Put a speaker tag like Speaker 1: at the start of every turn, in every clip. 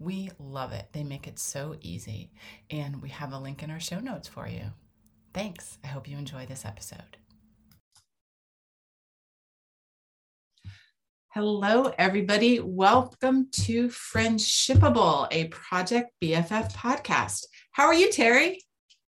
Speaker 1: We love it. They make it so easy. And we have a link in our show notes for you. Thanks. I hope you enjoy this episode. Hello, everybody. Welcome to Friendshipable, a Project BFF podcast. How are you, Terry?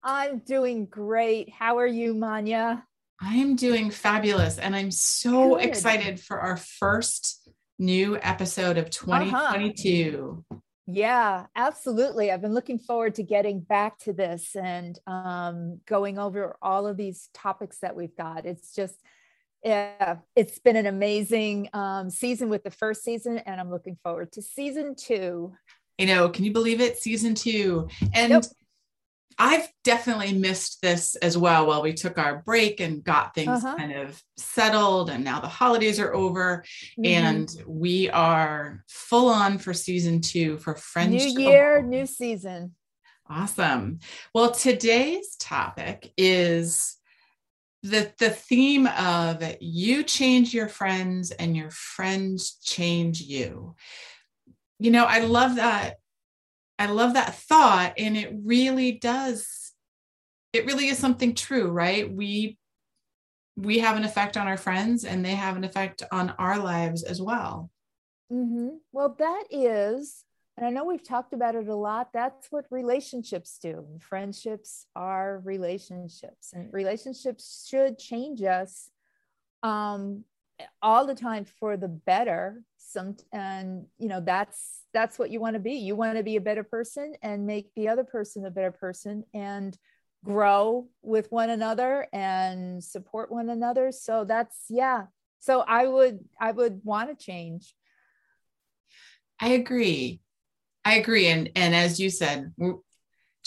Speaker 2: I'm doing great. How are you, Manya?
Speaker 1: I am doing fabulous. And I'm so Good. excited for our first new episode of 2022. Uh-huh.
Speaker 2: Yeah, absolutely. I've been looking forward to getting back to this and um, going over all of these topics that we've got. It's just, yeah, it's been an amazing um, season with the first season, and I'm looking forward to season two.
Speaker 1: You know, can you believe it? Season two. And yep. I've definitely missed this as well while we took our break and got things uh-huh. kind of settled. And now the holidays are over mm-hmm. and we are full on for season two for Friendship.
Speaker 2: New year, new season.
Speaker 1: Awesome. Well, today's topic is the, the theme of you change your friends and your friends change you. You know, I love that I love that thought. And it really does, it really is something true, right? We we have an effect on our friends and they have an effect on our lives as well.
Speaker 2: Mm-hmm. Well, that is, and I know we've talked about it a lot, that's what relationships do. Friendships are relationships, and relationships should change us um, all the time for the better. Some, and you know, that's that's what you want to be. You want to be a better person and make the other person a better person and grow with one another and support one another. So that's yeah. So I would I would want to change.
Speaker 1: I agree. I agree. And and as you said,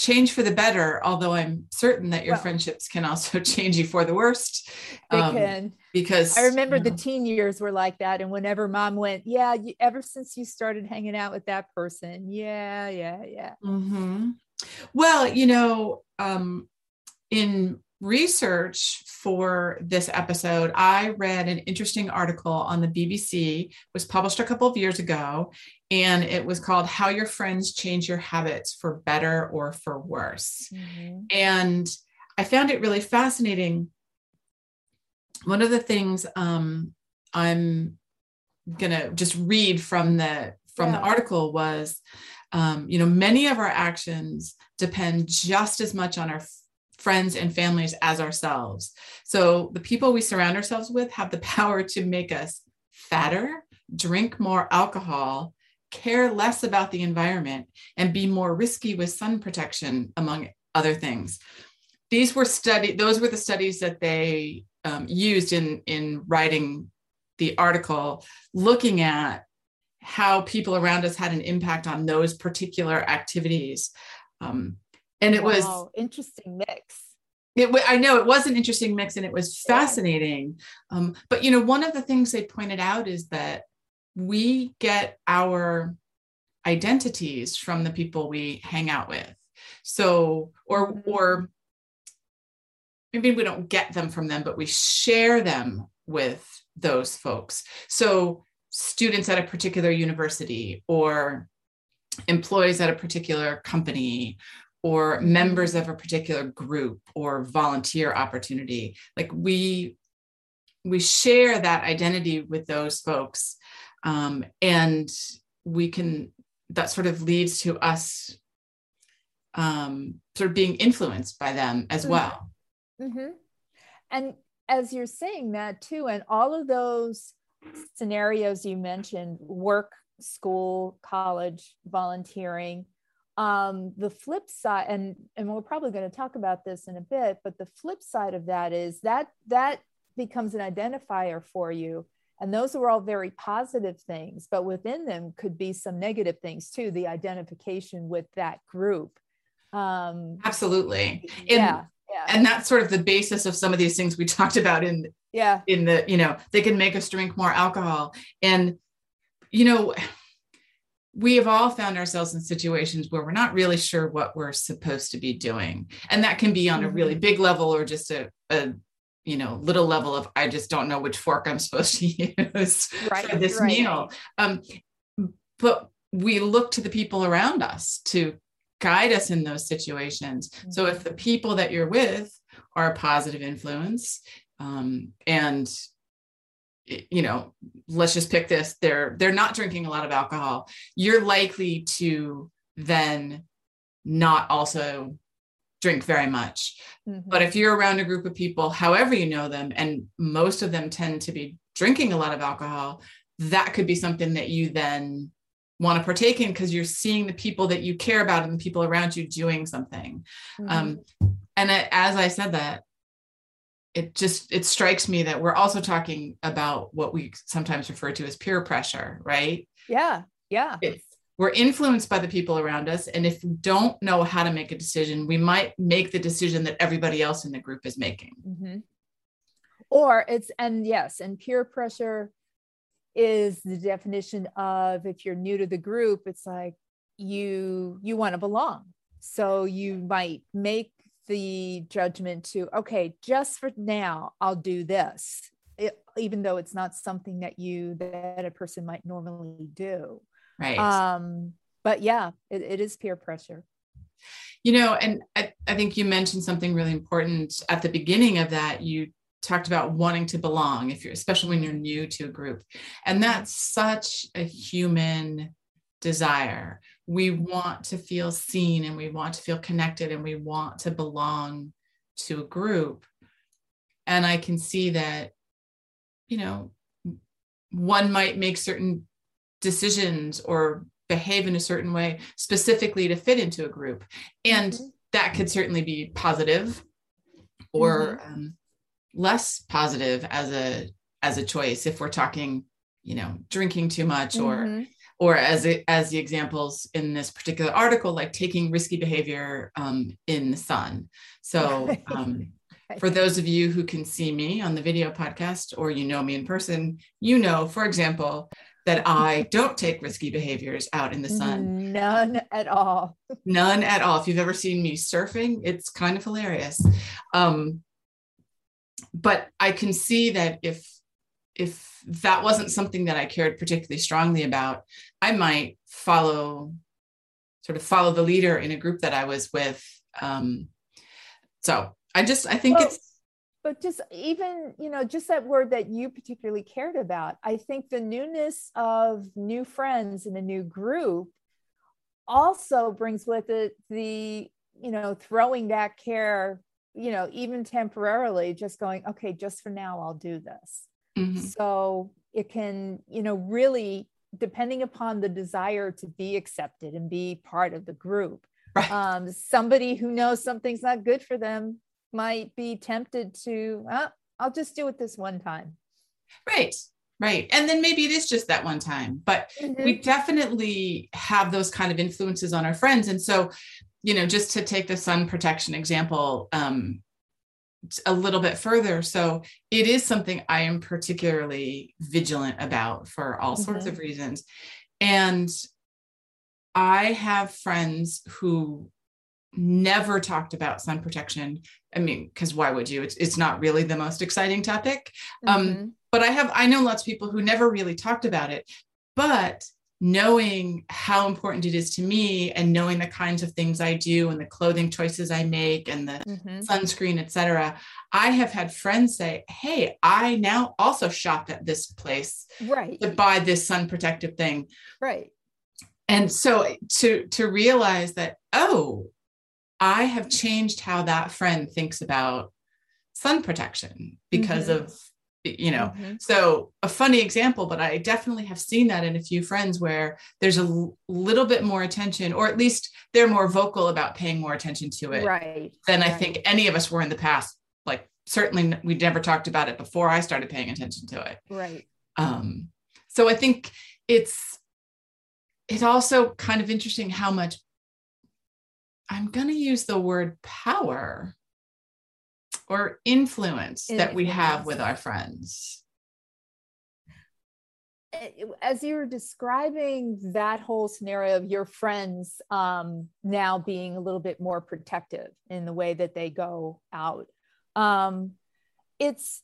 Speaker 1: change for the better, although I'm certain that your well, friendships can also change you for the worst.
Speaker 2: They um, can.
Speaker 1: Because
Speaker 2: I remember you know, the teen years were like that. And whenever mom went, Yeah, you, ever since you started hanging out with that person, yeah, yeah, yeah.
Speaker 1: Mm-hmm. Well, you know, um, in research for this episode, I read an interesting article on the BBC, was published a couple of years ago, and it was called How Your Friends Change Your Habits for Better or for Worse. Mm-hmm. And I found it really fascinating. One of the things um, I'm gonna just read from the from yeah. the article was um, you know many of our actions depend just as much on our friends and families as ourselves. So the people we surround ourselves with have the power to make us fatter, drink more alcohol, care less about the environment, and be more risky with sun protection, among other things. These were studied, those were the studies that they um, used in, in writing the article, looking at how people around us had an impact on those particular activities. Um, and it wow, was
Speaker 2: interesting mix
Speaker 1: it, I know it was an interesting mix and it was fascinating. Um, but you know, one of the things they pointed out is that we get our identities from the people we hang out with. So, or mm-hmm. or maybe we don't get them from them, but we share them with those folks. So, students at a particular university or employees at a particular company or members of a particular group or volunteer opportunity like we we share that identity with those folks um, and we can that sort of leads to us um, sort of being influenced by them as mm-hmm. well
Speaker 2: mm-hmm. and as you're saying that too and all of those scenarios you mentioned work school college volunteering um, the flip side and and we're probably going to talk about this in a bit but the flip side of that is that that becomes an identifier for you. And those are all very positive things but within them could be some negative things too the identification with that group.
Speaker 1: Um absolutely. and, yeah yeah. and that's sort of the basis of some of these things we talked about in
Speaker 2: yeah.
Speaker 1: in the you know they can make us drink more alcohol. And you know we have all found ourselves in situations where we're not really sure what we're supposed to be doing and that can be on a really mm-hmm. big level or just a, a you know little level of i just don't know which fork i'm supposed to use right, for this right. meal um, but we look to the people around us to guide us in those situations mm-hmm. so if the people that you're with are a positive influence um, and you know let's just pick this they're they're not drinking a lot of alcohol you're likely to then not also drink very much mm-hmm. but if you're around a group of people however you know them and most of them tend to be drinking a lot of alcohol that could be something that you then want to partake in because you're seeing the people that you care about and the people around you doing something mm-hmm. um, and I, as i said that it just it strikes me that we're also talking about what we sometimes refer to as peer pressure right?
Speaker 2: Yeah yeah.
Speaker 1: It's, we're influenced by the people around us and if we don't know how to make a decision we might make the decision that everybody else in the group is making. Mm-hmm.
Speaker 2: or it's and yes and peer pressure is the definition of if you're new to the group it's like you you want to belong. So you might make the judgment to okay just for now i'll do this it, even though it's not something that you that a person might normally do.
Speaker 1: Right.
Speaker 2: Um but yeah it, it is peer pressure.
Speaker 1: You know and I, I think you mentioned something really important at the beginning of that. You talked about wanting to belong if you're especially when you're new to a group. And that's such a human desire we want to feel seen and we want to feel connected and we want to belong to a group and i can see that you know one might make certain decisions or behave in a certain way specifically to fit into a group and mm-hmm. that could certainly be positive or mm-hmm. um, less positive as a as a choice if we're talking you know drinking too much mm-hmm. or or as it, as the examples in this particular article, like taking risky behavior um, in the sun. So um, for those of you who can see me on the video podcast or you know me in person, you know, for example, that I don't take risky behaviors out in the sun.
Speaker 2: None at all.
Speaker 1: None at all. If you've ever seen me surfing, it's kind of hilarious. Um, but I can see that if if that wasn't something that I cared particularly strongly about, I might follow sort of follow the leader in a group that I was with. Um, so I just I think well, it's
Speaker 2: but just even you know just that word that you particularly cared about i think the newness of new friends in a new group also brings with it the you know throwing that care you know even temporarily just going okay just for now i'll do this Mm-hmm. So it can, you know, really depending upon the desire to be accepted and be part of the group. Right. Um, somebody who knows something's not good for them might be tempted to, oh, I'll just do it this one time.
Speaker 1: Right. Right. And then maybe it is just that one time, but mm-hmm. we definitely have those kind of influences on our friends. And so, you know, just to take the sun protection example, um, a little bit further. So it is something I am particularly vigilant about for all sorts mm-hmm. of reasons. And I have friends who never talked about sun protection. I mean, because why would you? It's, it's not really the most exciting topic. Um, mm-hmm. Um, but I have, I know lots of people who never really talked about it. But knowing how important it is to me and knowing the kinds of things I do and the clothing choices I make and the mm-hmm. sunscreen, etc. I have had friends say, Hey, I now also shop at this place
Speaker 2: right.
Speaker 1: to buy this sun protective thing.
Speaker 2: Right.
Speaker 1: And so to to realize that, oh, I have changed how that friend thinks about sun protection because mm-hmm. of you know mm-hmm. so a funny example but i definitely have seen that in a few friends where there's a l- little bit more attention or at least they're more vocal about paying more attention to it
Speaker 2: right
Speaker 1: than
Speaker 2: right.
Speaker 1: i think any of us were in the past like certainly we never talked about it before i started paying attention to it
Speaker 2: right
Speaker 1: Um, so I think it's it's also kind of interesting how much I'm going to use the word power or influence, that we have with our friends.
Speaker 2: Eh, as you were describing that whole scenario of your friends um, now being a little bit more protective in the way that they go out, um, it's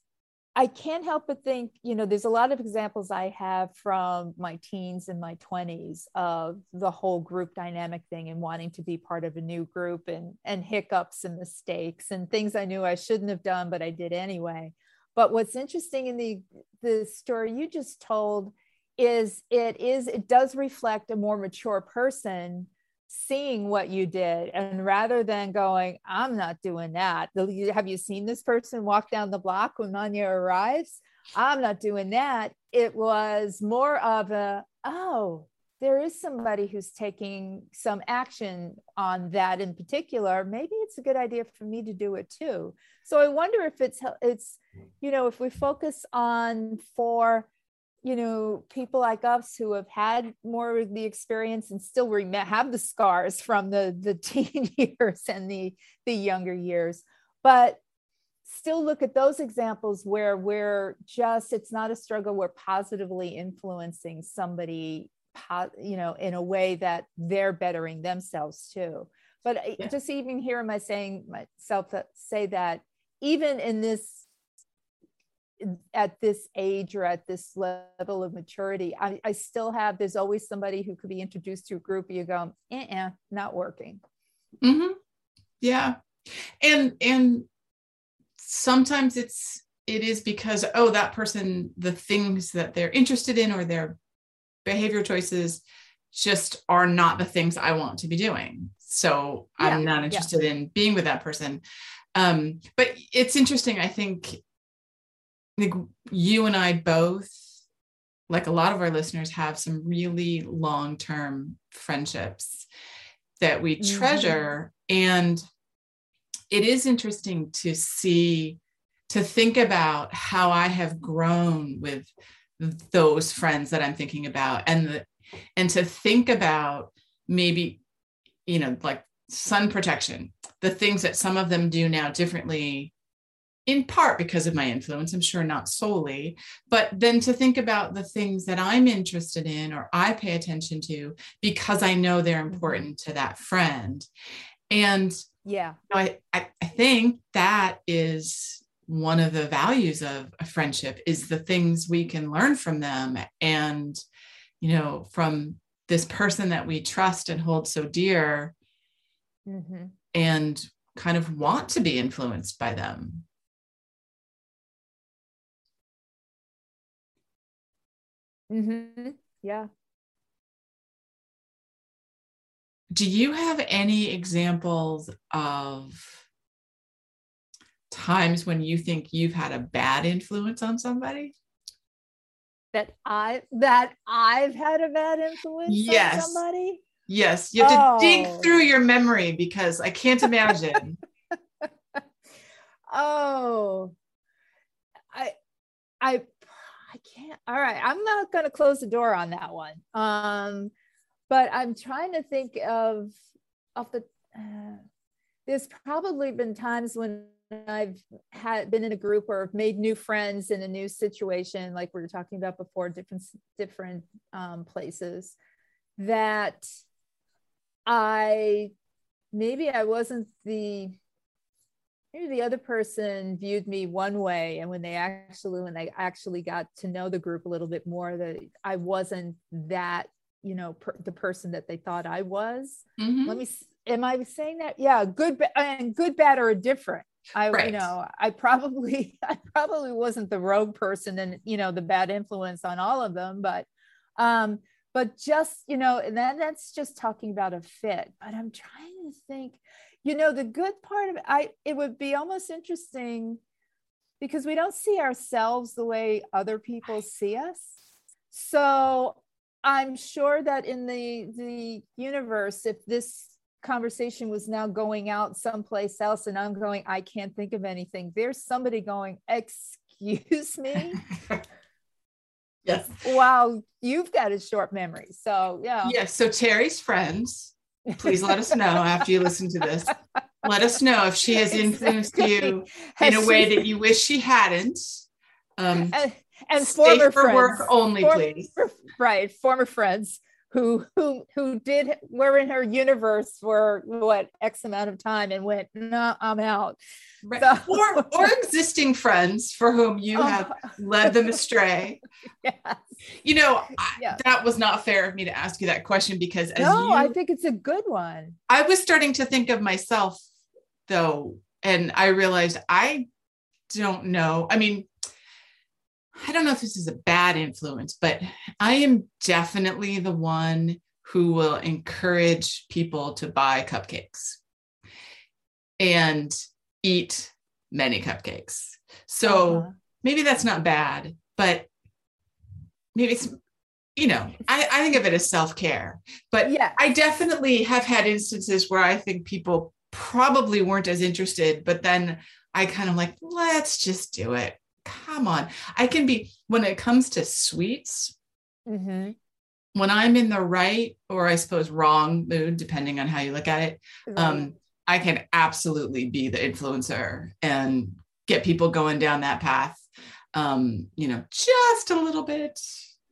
Speaker 2: I can't help but think, you know, there's a lot of examples I have from my teens and my 20s of the whole group dynamic thing and wanting to be part of a new group and and hiccups and mistakes and things I knew I shouldn't have done, but I did anyway. But what's interesting in the the story you just told is it is it does reflect a more mature person seeing what you did and rather than going i'm not doing that have you seen this person walk down the block when manya arrives? I'm not doing that. It was more of a oh there is somebody who's taking some action on that in particular. Maybe it's a good idea for me to do it too. So i wonder if it's it's you know if we focus on for you know people like us who have had more of the experience and still rem- have the scars from the the teen years and the the younger years but still look at those examples where we're just it's not a struggle we're positively influencing somebody you know in a way that they're bettering themselves too but yeah. just even here am i saying myself that say that even in this at this age or at this level of maturity, I, I still have, there's always somebody who could be introduced to a group. You go, uh-uh, not working.
Speaker 1: Mm-hmm. Yeah. And, and sometimes it's, it is because, oh, that person, the things that they're interested in or their behavior choices just are not the things I want to be doing. So yeah. I'm not interested yeah. in being with that person. Um, but it's interesting. I think think you and I both, like a lot of our listeners, have some really long term friendships that we mm-hmm. treasure. And it is interesting to see, to think about how I have grown with those friends that I'm thinking about and the, and to think about maybe, you know, like sun protection, the things that some of them do now differently in part because of my influence, I'm sure not solely, but then to think about the things that I'm interested in or I pay attention to because I know they're mm-hmm. important to that friend. And
Speaker 2: yeah,
Speaker 1: you know, I, I think that is one of the values of a friendship is the things we can learn from them and you know from this person that we trust and hold so dear mm-hmm. and kind of want to be influenced by them
Speaker 2: Mm-hmm. Yeah.
Speaker 1: Do you have any examples of times when you think you've had a bad influence on somebody?
Speaker 2: That I that I've had a bad influence yes. on somebody?
Speaker 1: Yes. You have oh. to dig oh. through your memory because I can't imagine.
Speaker 2: oh. I I I can't. All right, I'm not going to close the door on that one. Um, but I'm trying to think of of the. Uh, there's probably been times when I've had been in a group or made new friends in a new situation, like we were talking about before, different different um, places. That I maybe I wasn't the maybe the other person viewed me one way and when they actually when they actually got to know the group a little bit more that i wasn't that you know per, the person that they thought i was mm-hmm. let me am i saying that yeah good and good bad or different i right. you know i probably i probably wasn't the rogue person and you know the bad influence on all of them but um but just you know and then that's just talking about a fit but i'm trying to think you know the good part of it i it would be almost interesting because we don't see ourselves the way other people see us so i'm sure that in the the universe if this conversation was now going out someplace else and i'm going i can't think of anything there's somebody going excuse me
Speaker 1: Yes.
Speaker 2: Wow, you've got a short memory. So yeah.
Speaker 1: Yes. So Terry's friends, please let us know after you listen to this. Let us know if she has influenced you in a way that you wish she hadn't. Um,
Speaker 2: and, and
Speaker 1: stay
Speaker 2: former
Speaker 1: for
Speaker 2: friends,
Speaker 1: work only,
Speaker 2: former-
Speaker 1: please.
Speaker 2: right? Former friends who who who did were in her universe for what X amount of time and went, no, I'm out.
Speaker 1: Right.
Speaker 2: So-
Speaker 1: or or existing friends for whom you oh have
Speaker 2: Oh,
Speaker 1: led them astray.
Speaker 2: yes.
Speaker 1: You know, I- that was not fair of me to ask you that question because as
Speaker 2: No,
Speaker 1: you,
Speaker 2: I think it's a good one.
Speaker 1: I was starting to think of myself though, and I realized I don't know. I mean, I don't know if this is a bad influence, but I am definitely the one who will encourage people to buy cupcakes and eat many cupcakes. So
Speaker 2: Uh-huh.
Speaker 1: maybe that's not bad, but maybe it's, you know, I, I think of it as self care. But
Speaker 2: yeah,
Speaker 1: I definitely have had instances where I think people probably weren't as interested, but then I kind of like, let's just do it. Come on. I can be, when it comes to sweets,
Speaker 2: hmm
Speaker 1: when I'm in the right or I suppose wrong mood, depending on how you look at it, um, I can absolutely be the influencer and get people going down that path. Um, you know, just a little bit.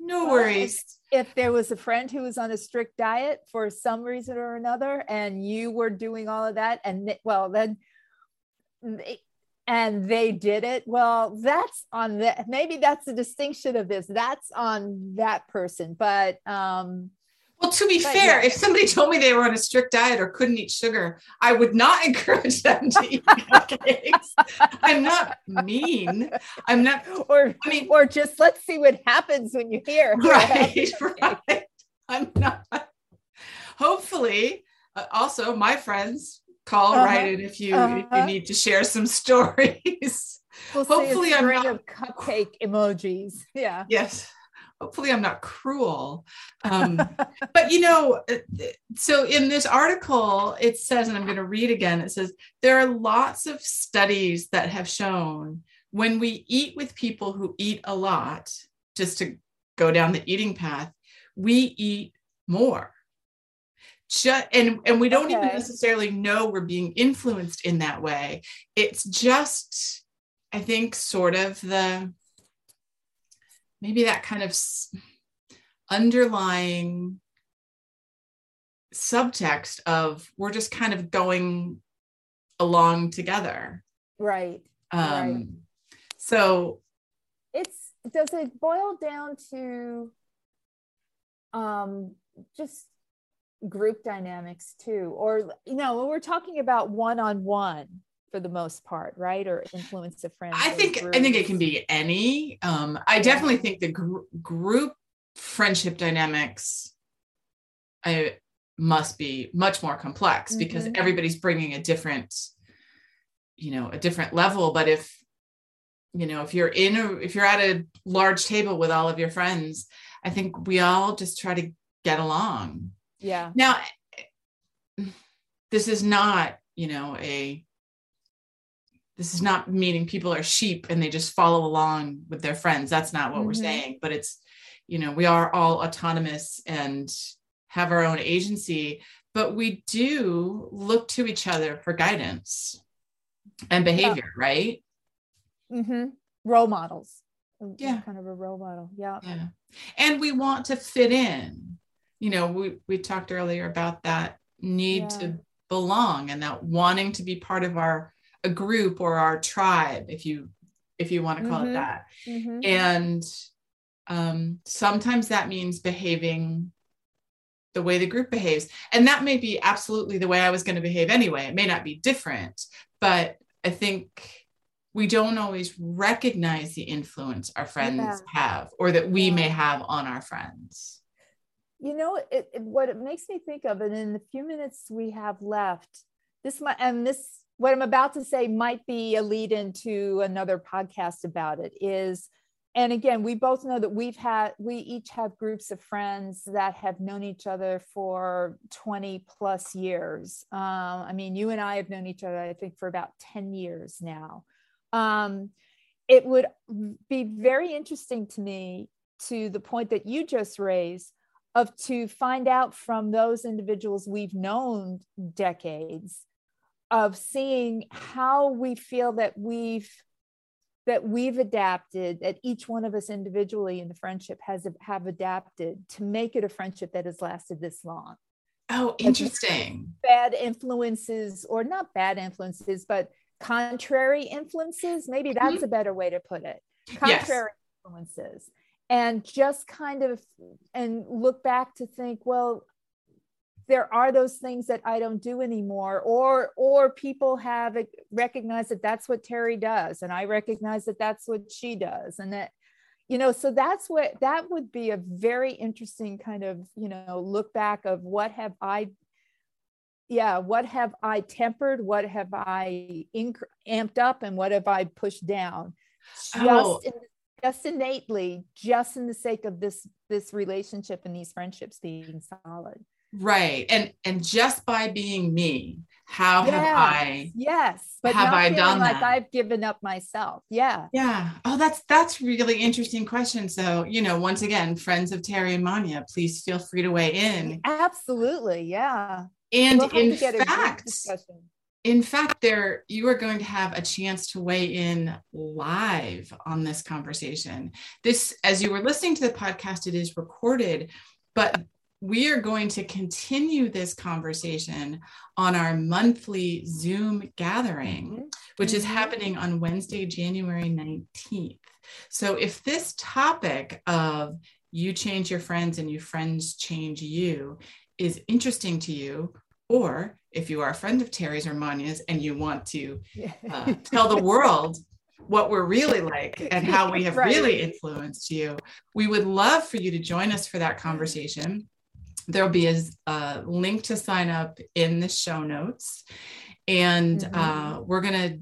Speaker 1: No worries.
Speaker 2: if there was a friend who was on a strict diet for some reason or another and you were doing all of that and well then and they did it well that's on that maybe that's the distinction of this that's on that person but um
Speaker 1: Well, to be fair,
Speaker 2: yeah.
Speaker 1: if somebody told me they were on a strict diet or couldn't eat sugar, I would not encourage them to eat cupcakes. I'm not mean. I'm not,
Speaker 2: or
Speaker 1: I mean,
Speaker 2: or just let's see what happens when you hear
Speaker 1: right, right. I'm not. Hopefully, uh, also my friends call
Speaker 2: Uh-huh,
Speaker 1: right in if you if you
Speaker 2: uh-huh.
Speaker 1: need to share some stories.
Speaker 2: we'll
Speaker 1: Hopefully I'm not-
Speaker 2: of cupcake emojis yeah
Speaker 1: yes. Hopefully, I'm not cruel. Um, but you know, uh, so in this article, it says, and I'm going to read again it says, there are lots of studies that have shown when we eat with people who eat a lot, just to go down the eating path, we eat more. Just, and, and we don't even necessarily know we're being influenced in that way. It's just, I think, sort of the maybe that kind of underlying subtext of we're just kind of going along together.
Speaker 2: right
Speaker 1: Um,
Speaker 2: Right.
Speaker 1: So,
Speaker 2: it's does it boil down to um just group dynamics too or you know when we're talking about one-on-one for the most part right or influence of friends
Speaker 1: I think I think it can be any. Um, I definitely think the gr- group friendship dynamics I must be much more complex because
Speaker 2: Mhm.
Speaker 1: everybody's bringing a different, you know, a different level. But if you know, if you're in a if you're at a large table with all of your friends, I think we all just try to get along.
Speaker 2: Yeah
Speaker 1: Now, this is not, you know, a this is not meaning people are sheep and they just follow along with their friends. That's not what we're
Speaker 2: Mhm.
Speaker 1: saying, but it's, you know, we are all autonomous and have our own agency, but we do look to each other for guidance and behavior, right?
Speaker 2: Mm-hmm. role models
Speaker 1: Yeah.
Speaker 2: kind of a role model yeah
Speaker 1: Yeah. And we want to fit in. You know, we, we talked earlier about that need
Speaker 2: Yeah.
Speaker 1: to belong and that wanting to be part of our a group or our tribe, if you if you want to call
Speaker 2: Mhm.
Speaker 1: it that.
Speaker 2: Mhm.
Speaker 1: And um, sometimes that means behaving the way the group behaves. And that may be absolutely the way I was going to behave anyway. It may not be different, but I think we don't always recognize the influence our friends
Speaker 2: Yeah.
Speaker 1: have or that we may have on our friends.
Speaker 2: You know it, it- what it makes me think of and in the few minutes we have left this might and this what i'm about to say might be a lead into another podcast about it is and again we both know that we've had we each have groups of friends that have known each other for 20 plus years. Um, i mean you and i have known each other i think for about 10 years now. Um, it would be very interesting to me to the point that you just raised of to find out from those individuals we've known decades of seeing how we feel that we've that we've adapted that each one of us individually in the friendship has have adapted to make it a friendship that has lasted this long
Speaker 1: oh interesting
Speaker 2: bad influences or not bad influences but contrary influences maybe that's mm-hmm. a better way to put it contrary yes. influences and just kind of and look back to think well there are those things that I don't do anymore, or or people have recognized that that's what Terry does, and I recognize that that's what she does, and that you know, so that's what that would be a very interesting kind of you know look back of what have I, yeah, what have I tempered, what have I inc- amped up, and what have I pushed down, oh. just oh. in, just innately, just in the sake of this this relationship and these friendships being solid.
Speaker 1: Right. And and just by being me how yes, have i
Speaker 2: yes. But have i done like that? i've given up myself. Yeah.
Speaker 1: Yeah. Oh that's that's really interesting question. So you know once again friends of terry and manya please feel free to weigh in.
Speaker 2: Absolutely. Yeah.
Speaker 1: And we'll in fact in fact there you are going to have a chance to weigh in live on this conversation this as you were listening to the podcast it is recorded but we are going to continue this conversation on our monthly Zoom gathering, mm-hmm. which is mm-hmm. happening on Wednesday, January 19th. So, if this topic of you change your friends and your friends change you is interesting to you, or if you are a friend of Terry's or Manya's and you want to uh, tell the world what we're really like and how we have right. really influenced you, we would love for you to join us for that conversation there'll be a, a, link to sign up in the show notes and mm-hmm. uh, we're going to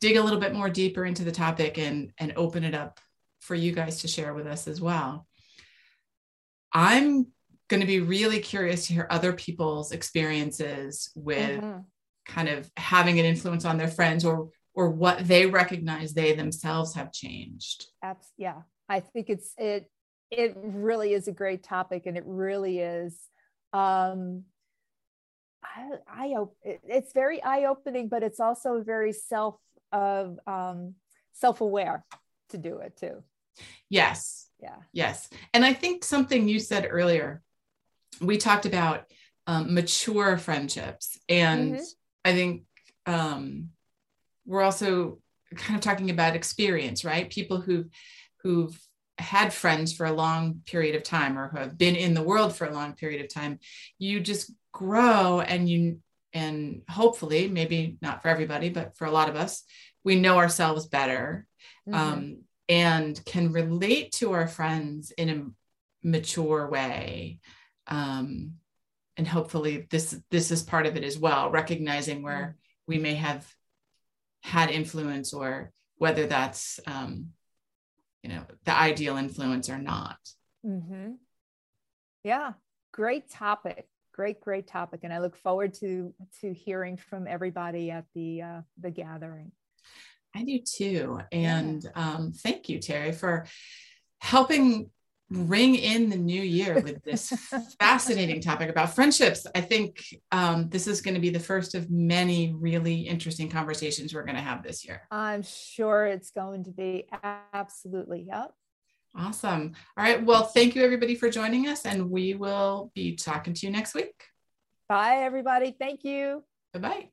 Speaker 1: dig a little bit more deeper into the topic and and open it up for you guys to share with us as well i'm going to be really curious to hear other people's experiences with mm-hmm. kind of having an influence on their friends or or what they recognize they themselves have changed.
Speaker 2: Abs- yeah. I think it's it it really is a great topic and it really is um I, I it's very eye-opening but it's also very self of um self-aware to do it too.
Speaker 1: Yes.
Speaker 2: Yeah.
Speaker 1: Yes. And i think something you said earlier we talked about um, mature friendships and mm-hmm. i think um we're also kind of talking about experience right people who've who've had friends for a long period of time or who have been in the world for a long period of time you just grow and you and hopefully maybe not for everybody but for a lot of us we know ourselves better mm-hmm. um, and can relate to our friends in a mature way um, and hopefully this this is part of it as well recognizing where we may have had influence or whether that's um, you know the ideal influence or not.
Speaker 2: Mm-hmm. yeah great topic great great topic. And i look forward to to hearing from everybody at the uh, the gathering.
Speaker 1: I do too. And um, thank you terry for helping ring in the new year with this fascinating topic about friendships. I think um, this is going to be the first of many really interesting conversations we're going to have this year.
Speaker 2: I'm sure it's going to be absolutely. Yep.
Speaker 1: Awesome. All right. Well, thank you everybody for joining us, and we will be talking to you next week.
Speaker 2: Bye, everybody. Thank you.
Speaker 1: Bye bye.